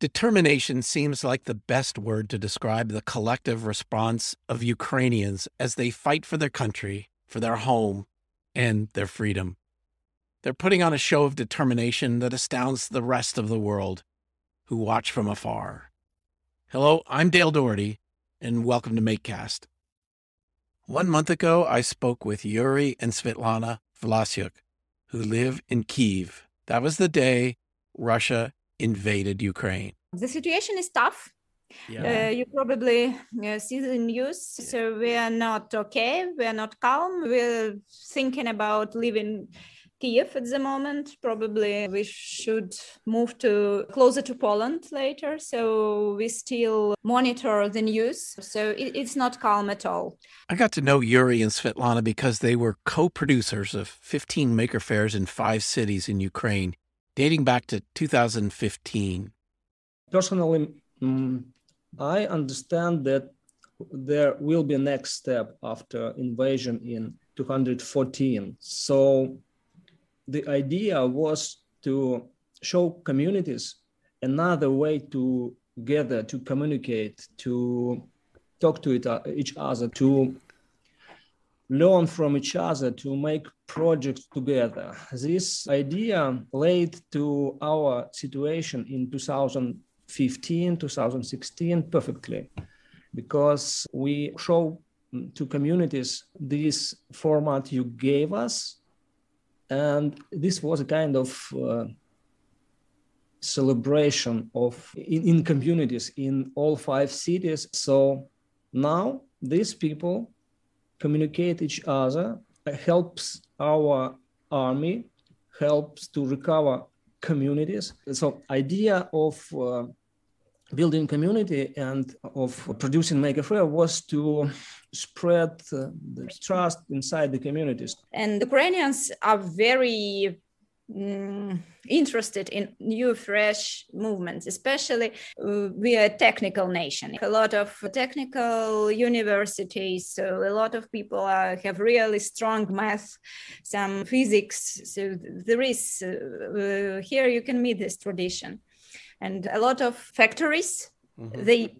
Determination seems like the best word to describe the collective response of Ukrainians as they fight for their country, for their home, and their freedom. They're putting on a show of determination that astounds the rest of the world who watch from afar. Hello, I'm Dale Dougherty, and welcome to MakeCast. One month ago, I spoke with Yuri and Svitlana Vlasyuk, who live in Kiev. That was the day Russia invaded Ukraine. The situation is tough. Yeah. Uh, you probably uh, see the news. Yeah. So we are not okay. We are not calm. We're thinking about leaving Kiev at the moment. Probably we should move to closer to Poland later. So we still monitor the news. So it, it's not calm at all. I got to know Yuri and Svitlana because they were co-producers of 15 Maker Faires in five cities in Ukraine dating back to 2015. Personally, um, I understand that there will be a next step after invasion in 214. So the idea was to show communities another way to gather, to communicate, to talk to each other, to learn from each other to make projects together. This idea led to our situation in 2015, 2016 perfectly, because we show to communities this format you gave us. And this was a kind of uh, celebration of in, in communities in all five cities. So now these people communicate each other, helps our army, helps to recover communities. So idea of uh, building community and of producing Maker Faire was to spread uh, the trust inside the communities. And the Ukrainians are very mm, interested in new fresh movements especially uh, we are a technical nation a lot of technical universities so a lot of people are, have really strong math some physics so there is uh, uh, here you can meet this tradition and a lot of factories mm-hmm. they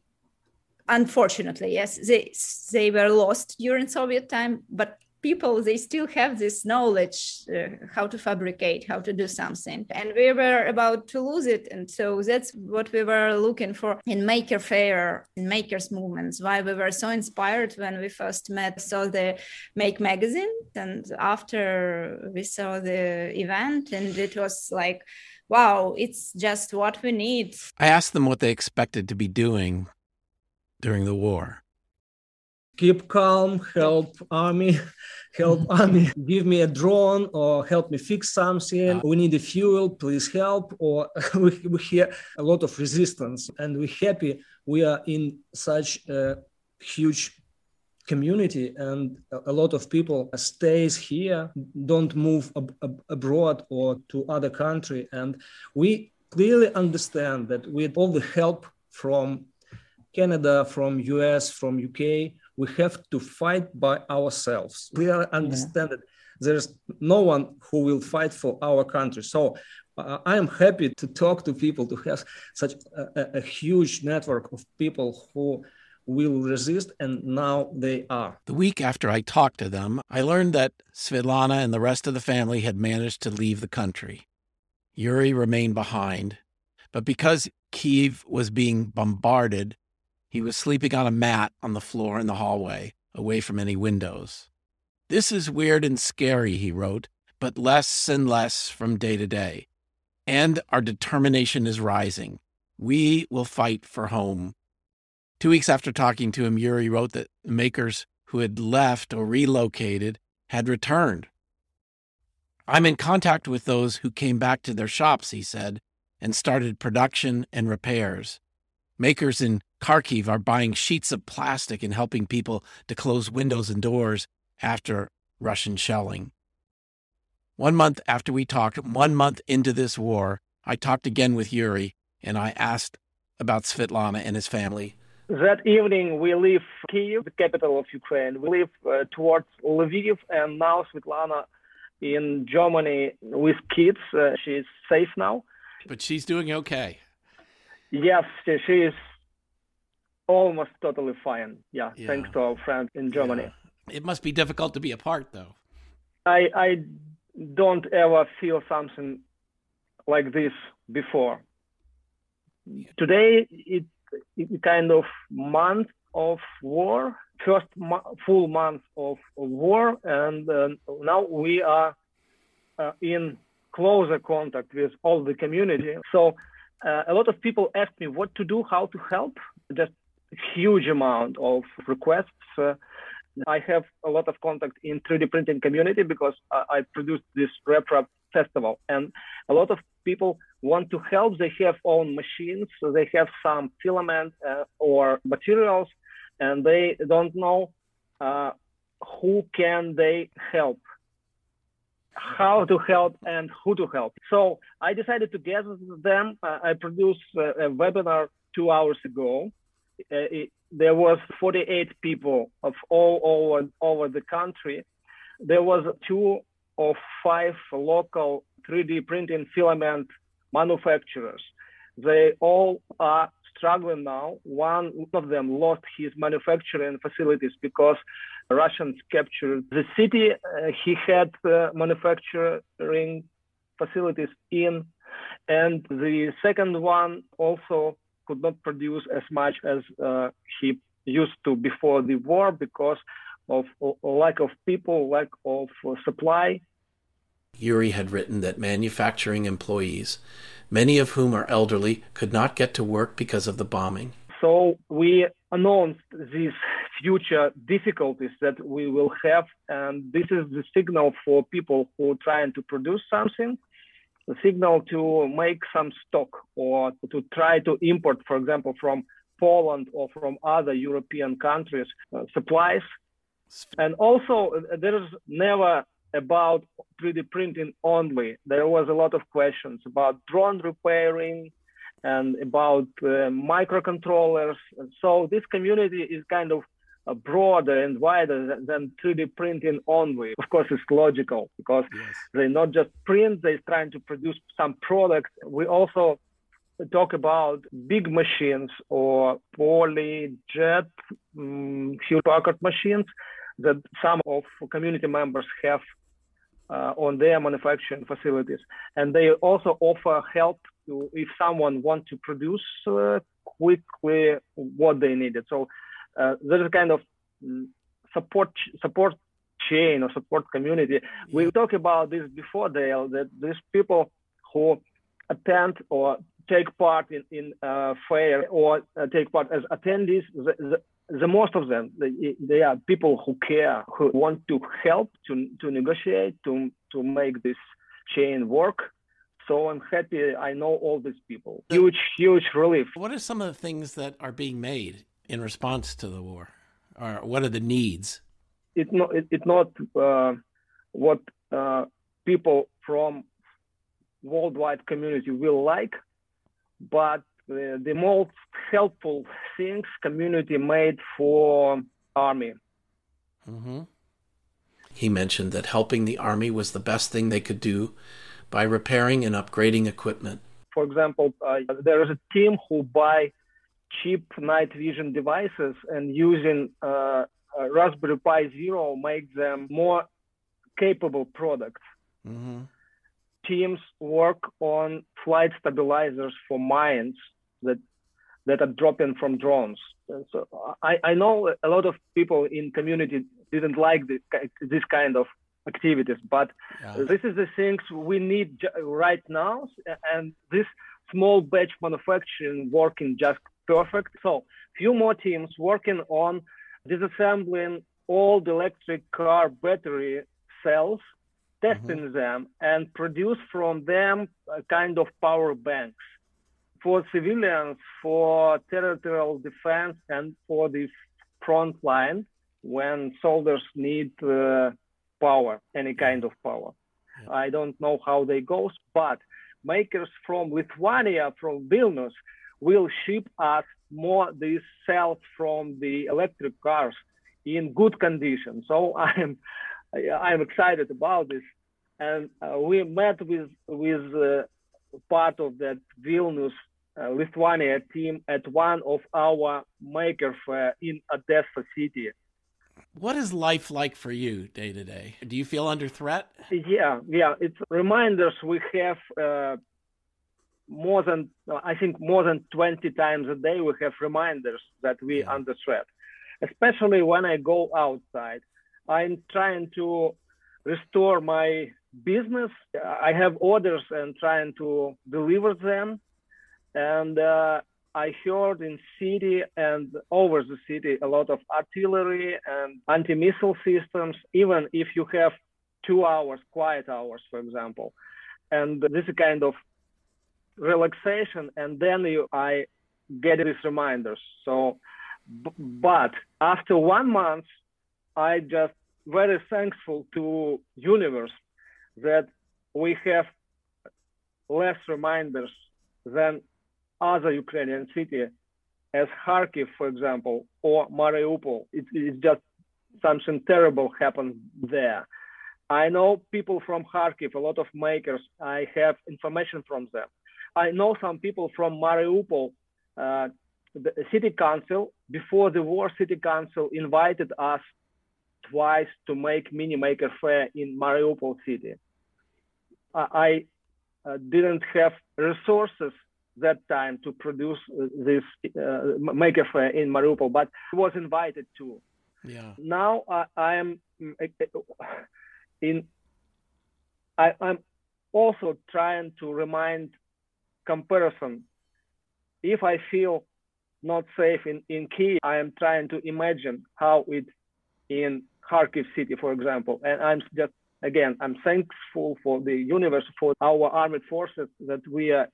unfortunately yes they they were lost during soviet time but people they still have this knowledge uh, how to fabricate how to do something. And we were about to lose it. And so that's what we were looking for in Maker Faire in makers movements why we were so inspired when we first met saw the make magazine. And after we saw the event and it was like wow it's just what we need. I asked them what they expected to be doing during the war keep calm, help army, help army, give me a drone or help me fix something. We need a fuel, please help. Or we, we hear a lot of resistance. And we're happy we are in such a huge community. And a lot of people stays here don't move ab- ab- abroad or to other country. And we clearly understand that with all the help from canada from us from uk we have to fight by ourselves. We understand yeah. that there's no one who will fight for our country. So uh, I am happy to talk to people, to have such a, a huge network of people who will resist, and now they are. The week after I talked to them, I learned that Svitlana and the rest of the family had managed to leave the country. Yuri remained behind, but because Kiev was being bombarded, he was sleeping on a mat on the floor in the hallway, away from any windows. This is weird and scary, he wrote, but less and less from day to day. And our determination is rising. We will fight for home. Two weeks after talking to him, Yuri wrote that makers who had left or relocated had returned. I'm in contact with those who came back to their shops, he said, and started production and repairs. Makers in Kharkiv are buying sheets of plastic and helping people to close windows and doors after Russian shelling. One month after we talked, one month into this war, I talked again with Yuri and I asked about Svitlana and his family. That evening, we leave Kiev, the capital of Ukraine. We leave uh, towards Lviv, and now Svitlana in Germany with kids. Uh, she's safe now. But she's doing okay. Yes, she, is almost totally fine. Yeah, Yeah. thanks to our friend in Germany. Yeah. It must be difficult to be apart, though. I I don't ever feel something like this before. Today it it kind of month of war, first mo- full month of, of war, and uh, now we are uh, in closer contact with all the community. So uh, a lot of people ask me what to do, how to help. Just huge amount of requests. Uh, I have a lot of contact in 3D printing community because I, I produced this RepRap festival, and a lot of people want to help. They have own machines, so they have some filament uh, or materials, and they don't know uh, who can they help, how to help, and who to help. So I decided to gather them. Uh, I produced a, a webinar two hours ago. Uh, it, there was 48 people of all over over the country. There was two or five local 3D printing filament manufacturers. They all are struggling now. One of them lost his manufacturing facilities because Russians captured the city uh, he had uh, manufacturing facilities in, and the second one also could not produce as much as uh, he used to before the war because of lack of people, lack of uh, supply. Yuri had written that manufacturing employees, many of whom are elderly, could not get to work because of the bombing. So we announced these future difficulties that we will have, and this is the signal for people who are trying to produce something the signal to make some stock or to try to import, for example, from Poland or from other European countries uh, supplies. And also, uh, there is never about 3D printing only. There was a lot of questions about drone repairing and about uh, microcontrollers. So this community is kind of uh, broader and wider than 3D printing only. Of course, it's logical because yes. they not just print, they're trying to produce some product. We also talk about big machines or polyjet um, Hewlett Packard machines that some of community members have on their manufacturing facilities. And they also offer help to if someone wants to produce uh, quickly what they needed. So uh, there's a kind of support support chain or support community. We talked about this before, Dale, that these people who attend or take part in, in uh, fair or uh, take part as attendees, the, the, the, most of them, they, they are people who care, who want to help, to, to negotiate, to, to make this chain work. So I'm happy I know all these people. Huge, huge relief. What are some of the things that are being made in response to the war? Or what are the needs? It's not, it, it's not uh, what uh, people from worldwide community will like, but uh, the most helpful things community made for army. Mm-hmm. He mentioned that helping the army was the best thing they could do by repairing and upgrading equipment. For example, uh, there is a team who buy cheap night vision devices and using uh, Raspberry Pi Zero make them more capable products. Mm-hmm. Teams work on flight stabilizers for mines that that are dropping from drones. And so I, I know a lot of people in community didn't like this, this kind of activities, but yeah. this is the things we need right now, and this small batch manufacturing working just perfect. So few more teams working on disassembling old electric car battery cells, testing mm-hmm. them, and produce from them a kind of power banks for civilians, for territorial defense, and for the front line when soldiers need uh, power, any kind of power. Yeah. I don't know how they goes, but makers from Lithuania, from Vilnius, will ship us more these cells from the electric cars in good condition. So I'm I'm excited about this, and uh, we met with with uh, part of that Vilnius Lithuania team at one of our Maker Faire in Odessa city. What is life like for you day to day? Do you feel under threat? Yeah, yeah. It's reminders we have uh, more than I think more than 20 times a day. We have reminders that we Yeah. under threat. Especially when I go outside, I'm trying to restore my business. I have orders and trying to deliver them. And uh, I heard in city and over the city a lot of artillery and anti-missile systems. Even if you have two hours, quiet hours, for example, and this is kind of relaxation, and then you, I get these reminders. So, b- but after one month, I just very thankful to universe that we have less reminders than other Ukrainian city, as Kharkiv, for example, or Mariupol. It, it's just something terrible happened there. I know people from Kharkiv, a lot of makers. I have information from them. I know some people from Mariupol. Uh, the city council, before the war, city council invited us twice to make mini Maker Faire in Mariupol city. I, I uh, didn't have resources that time to produce uh, this uh, Maker Faire in Mariupol, but was invited to. Yeah. Now I, I am mm, in. I, I'm also trying to remind comparison. If I feel not safe in, in Kiev, I am trying to imagine how it in Kharkiv city, for example. And I'm just again, I'm thankful for the universe, for our armed forces that we are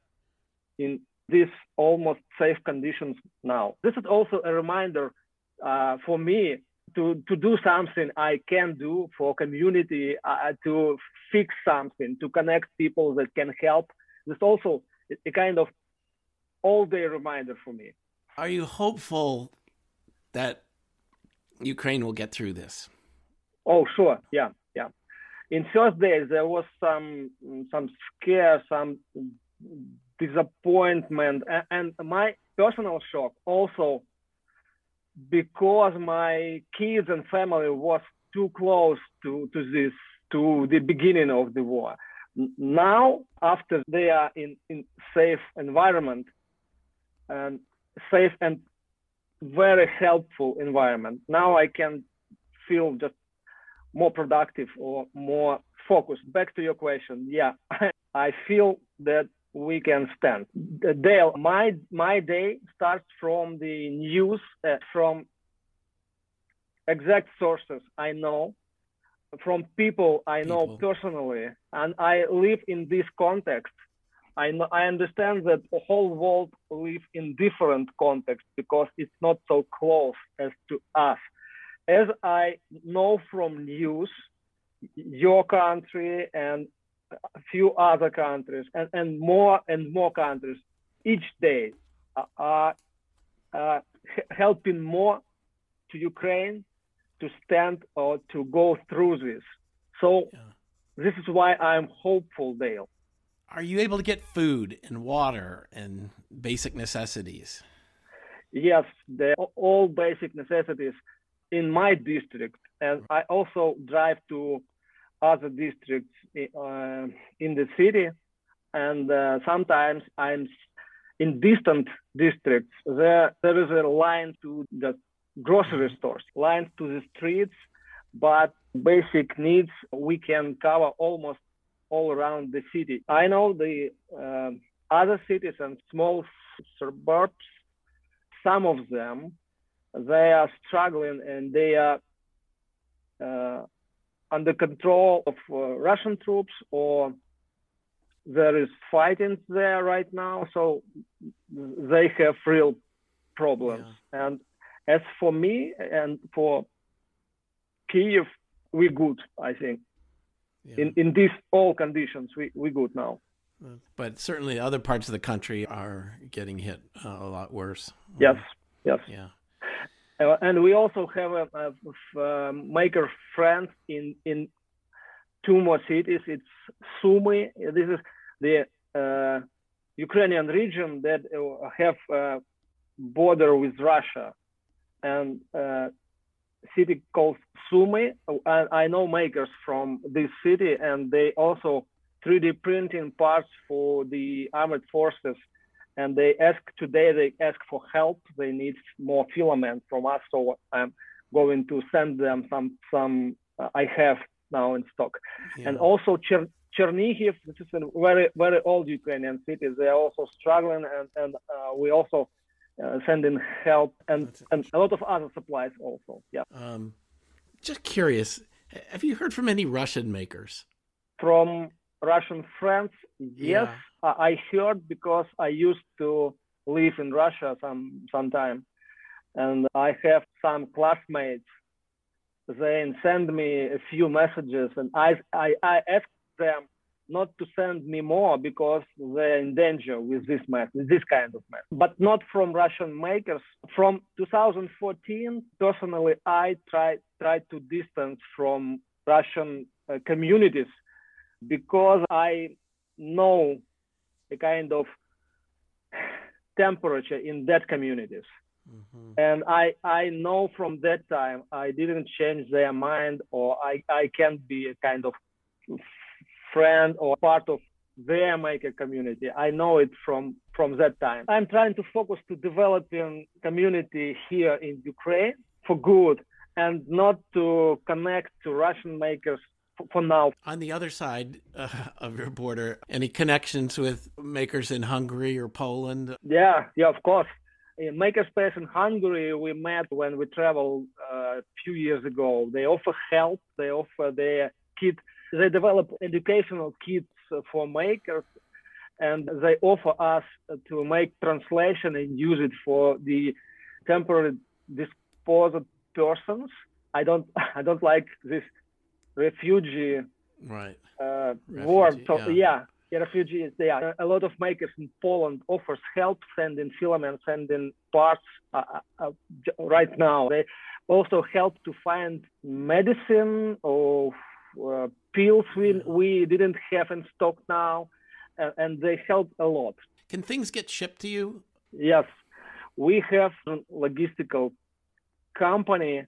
in these almost safe conditions now. This is also a reminder uh, for me to, to do something I can do for community, uh, to fix something, to connect people that can help. This also a kind of all day reminder for me. Are you hopeful that Ukraine will get through this? Oh, sure. Yeah, yeah. In first days, there was some some scare, some disappointment, and, and my personal shock also because my kids and family was too close to, to this to the beginning of the war. Now after they are in, in safe environment and safe and very helpful environment now i can feel just more productive or more focused. Back to your question. Yeah i feel that we can stand. Dale, my my day starts from the news, uh, from exact sources I know, from people I know People. personally, and I live in this context. I know, I understand that the whole world live in different contexts because it's not so close as to us. As I know from news, your country and a few other countries and, and more and more countries each day are uh, helping more to Ukraine to stand or to go through this. So Yeah. this is why I'm hopeful, Dale. Are you able to get food and water and basic necessities? Yes, all basic necessities in my district, and I also drive to other districts uh, in the city, and uh, sometimes I'm in distant districts. There, there is a line to the grocery stores, lines to the streets, but basic needs we can cover almost all around the city. I know the uh, other cities and small suburbs, some of them, they are struggling and they are uh, under control of uh, Russian troops or there is fighting there right now. So they have real problems. And as for me and for Kiev, we're good, I think. Yeah. In, in these all conditions, we, we good now. but certainly other parts of the country are getting hit uh, a lot worse. Yes, yes. Yeah. Uh, and we also have a, a, a maker friends in in two more cities. It's Sumy. This is the uh, Ukrainian region that uh, have a border with Russia, and uh, city called Sumy. And I know makers from this city, and they also 3D printing parts for the armored forces. And they ask today, they ask for help. They need more filament from us, so I'm going to send them some. Some uh, I have now in stock, yeah. and also Cher- Chernihiv, which is a very very old Ukrainian city. They are also struggling, and and uh, we also uh, sending help and and a lot of other supplies also. Yeah. Um, just curious, have you heard from any Russian makers? From Russian friends, yes, yeah. I heard because I used to live in Russia some some time, and I have some classmates. They send me a few messages, and I I, I asked them not to send me more because they're in danger with this mess, this kind of mess. But not from Russian makers. From 2014, personally, I tried tried to distance from Russian uh, communities because I know the kind of temperature in that communities. Mm-hmm. And I, I know from that time I didn't change their mind or I, I can't be a kind of friend or part of their maker community. I know it from, from that time. I'm trying to focus to developing community here in Ukraine for good and not to connect to Russian makers for now. On the other side uh, of your border, any connections with makers in Hungary or Poland? Yeah, yeah, of course. In Makerspace in Hungary, we met when we traveled uh, a few years ago. They offer help. They offer their kit. They develop educational kits for makers, and they offer us to make translation and use it for the temporary disposed persons. I don't, I don't like this refugee right uh, word. So yeah. yeah. refugees. Yeah, a lot of makers in Poland offers help sending filaments, sending parts uh, uh, uh, right now. They also help to find medicine or uh, pills we we didn't have in stock now, and they help a lot. Can things get shipped to you? Yes, we have a logistical company,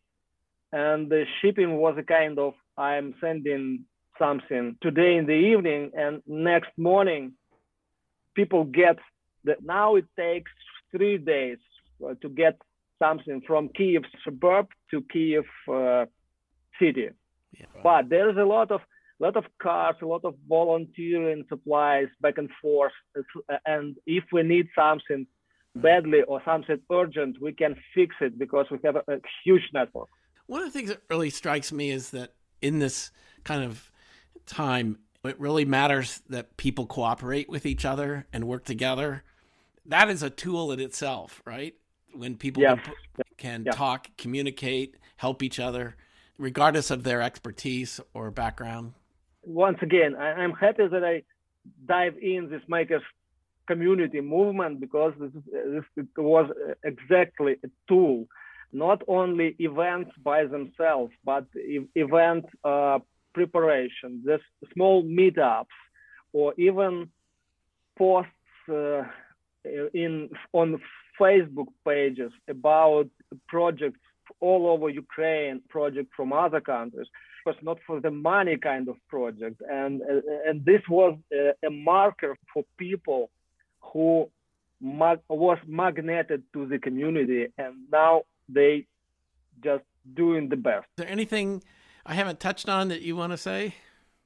and the shipping was a kind of I'm sending something today in the evening, and next morning, people get that. Now it takes three days uh, to get something from Kiev suburb to Kiev uh, city. Yeah. But there's a lot of lot of cars, a lot of volunteering supplies back and forth. And if we need something badly or something urgent, we can fix it because we have a, a huge network. One of the things that really strikes me is that in this kind of time, it really matters that people cooperate with each other and work together. That is a tool in itself, right? When people yes. can, can yeah. talk, communicate, help each other, regardless of their expertise or background. Once again, I, am happy that I dive in this makers community movement because this, this was exactly a tool not only events by themselves, but event uh, preparation, this small meetups, or even posts uh, in on Facebook pages about projects all over Ukraine, projects from other countries. It was not for the money kind of project, and and this was a, marker for people who was magneted to the community, and now they just doing the best. Is there anything I haven't touched on that you want to say?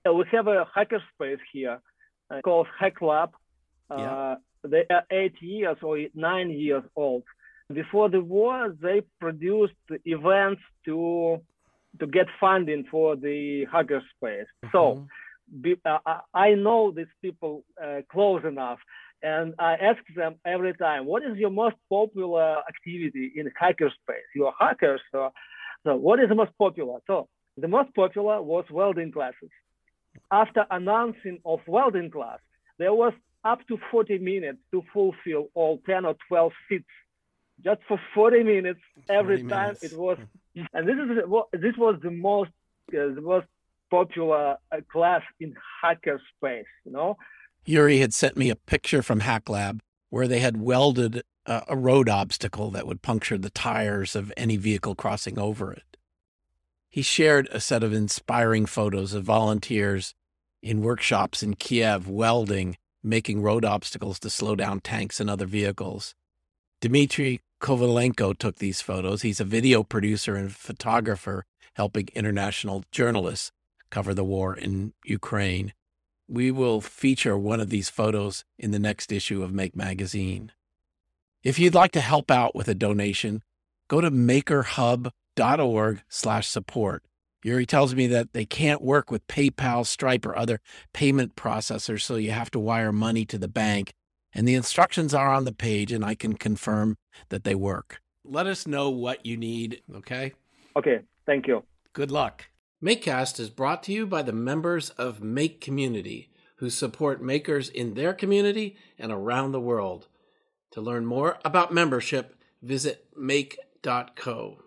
Yeah, we have a hackerspace here uh, called Hack Lab. Uh, yeah. They are eight years or nine years old. Before the war, they produced events to to get funding for the hackerspace. Mm-hmm. So be, uh, I know these people uh, close enough and I ask them every time, what is your most popular activity in hackerspace? You are hackers, so, so what is the most popular? So the most popular was welding classes. After announcing of welding class, there was up to 40 minutes to fulfill all 10 or 12 seats. Just for 40 minutes every 40 time minutes. it was, and this is what this was the most uh, the most popular uh, class in hackerspace. You know, Yuri had sent me a picture from HackLab where they had welded a, a road obstacle that would puncture the tires of any vehicle crossing over it. He shared a set of inspiring photos of volunteers in workshops in Kiev welding, making road obstacles to slow down tanks and other vehicles. Dmitry Kovalenko took these photos. He's a video producer and photographer helping international journalists cover the war in Ukraine. We will feature one of these photos in the next issue of Make Magazine. If you'd like to help out with a donation, go to makerhub.org slash support. Yuri tells me that they can't work with PayPal, Stripe, or other payment processors, so you have to wire money to the bank. And the instructions are on the page, and I can confirm that they work. Let us know what you need, okay? Okay, thank you. Good luck. MakeCast is brought to you by the members of Make Community, who support makers in their community and around the world. To learn more about membership, visit make.co.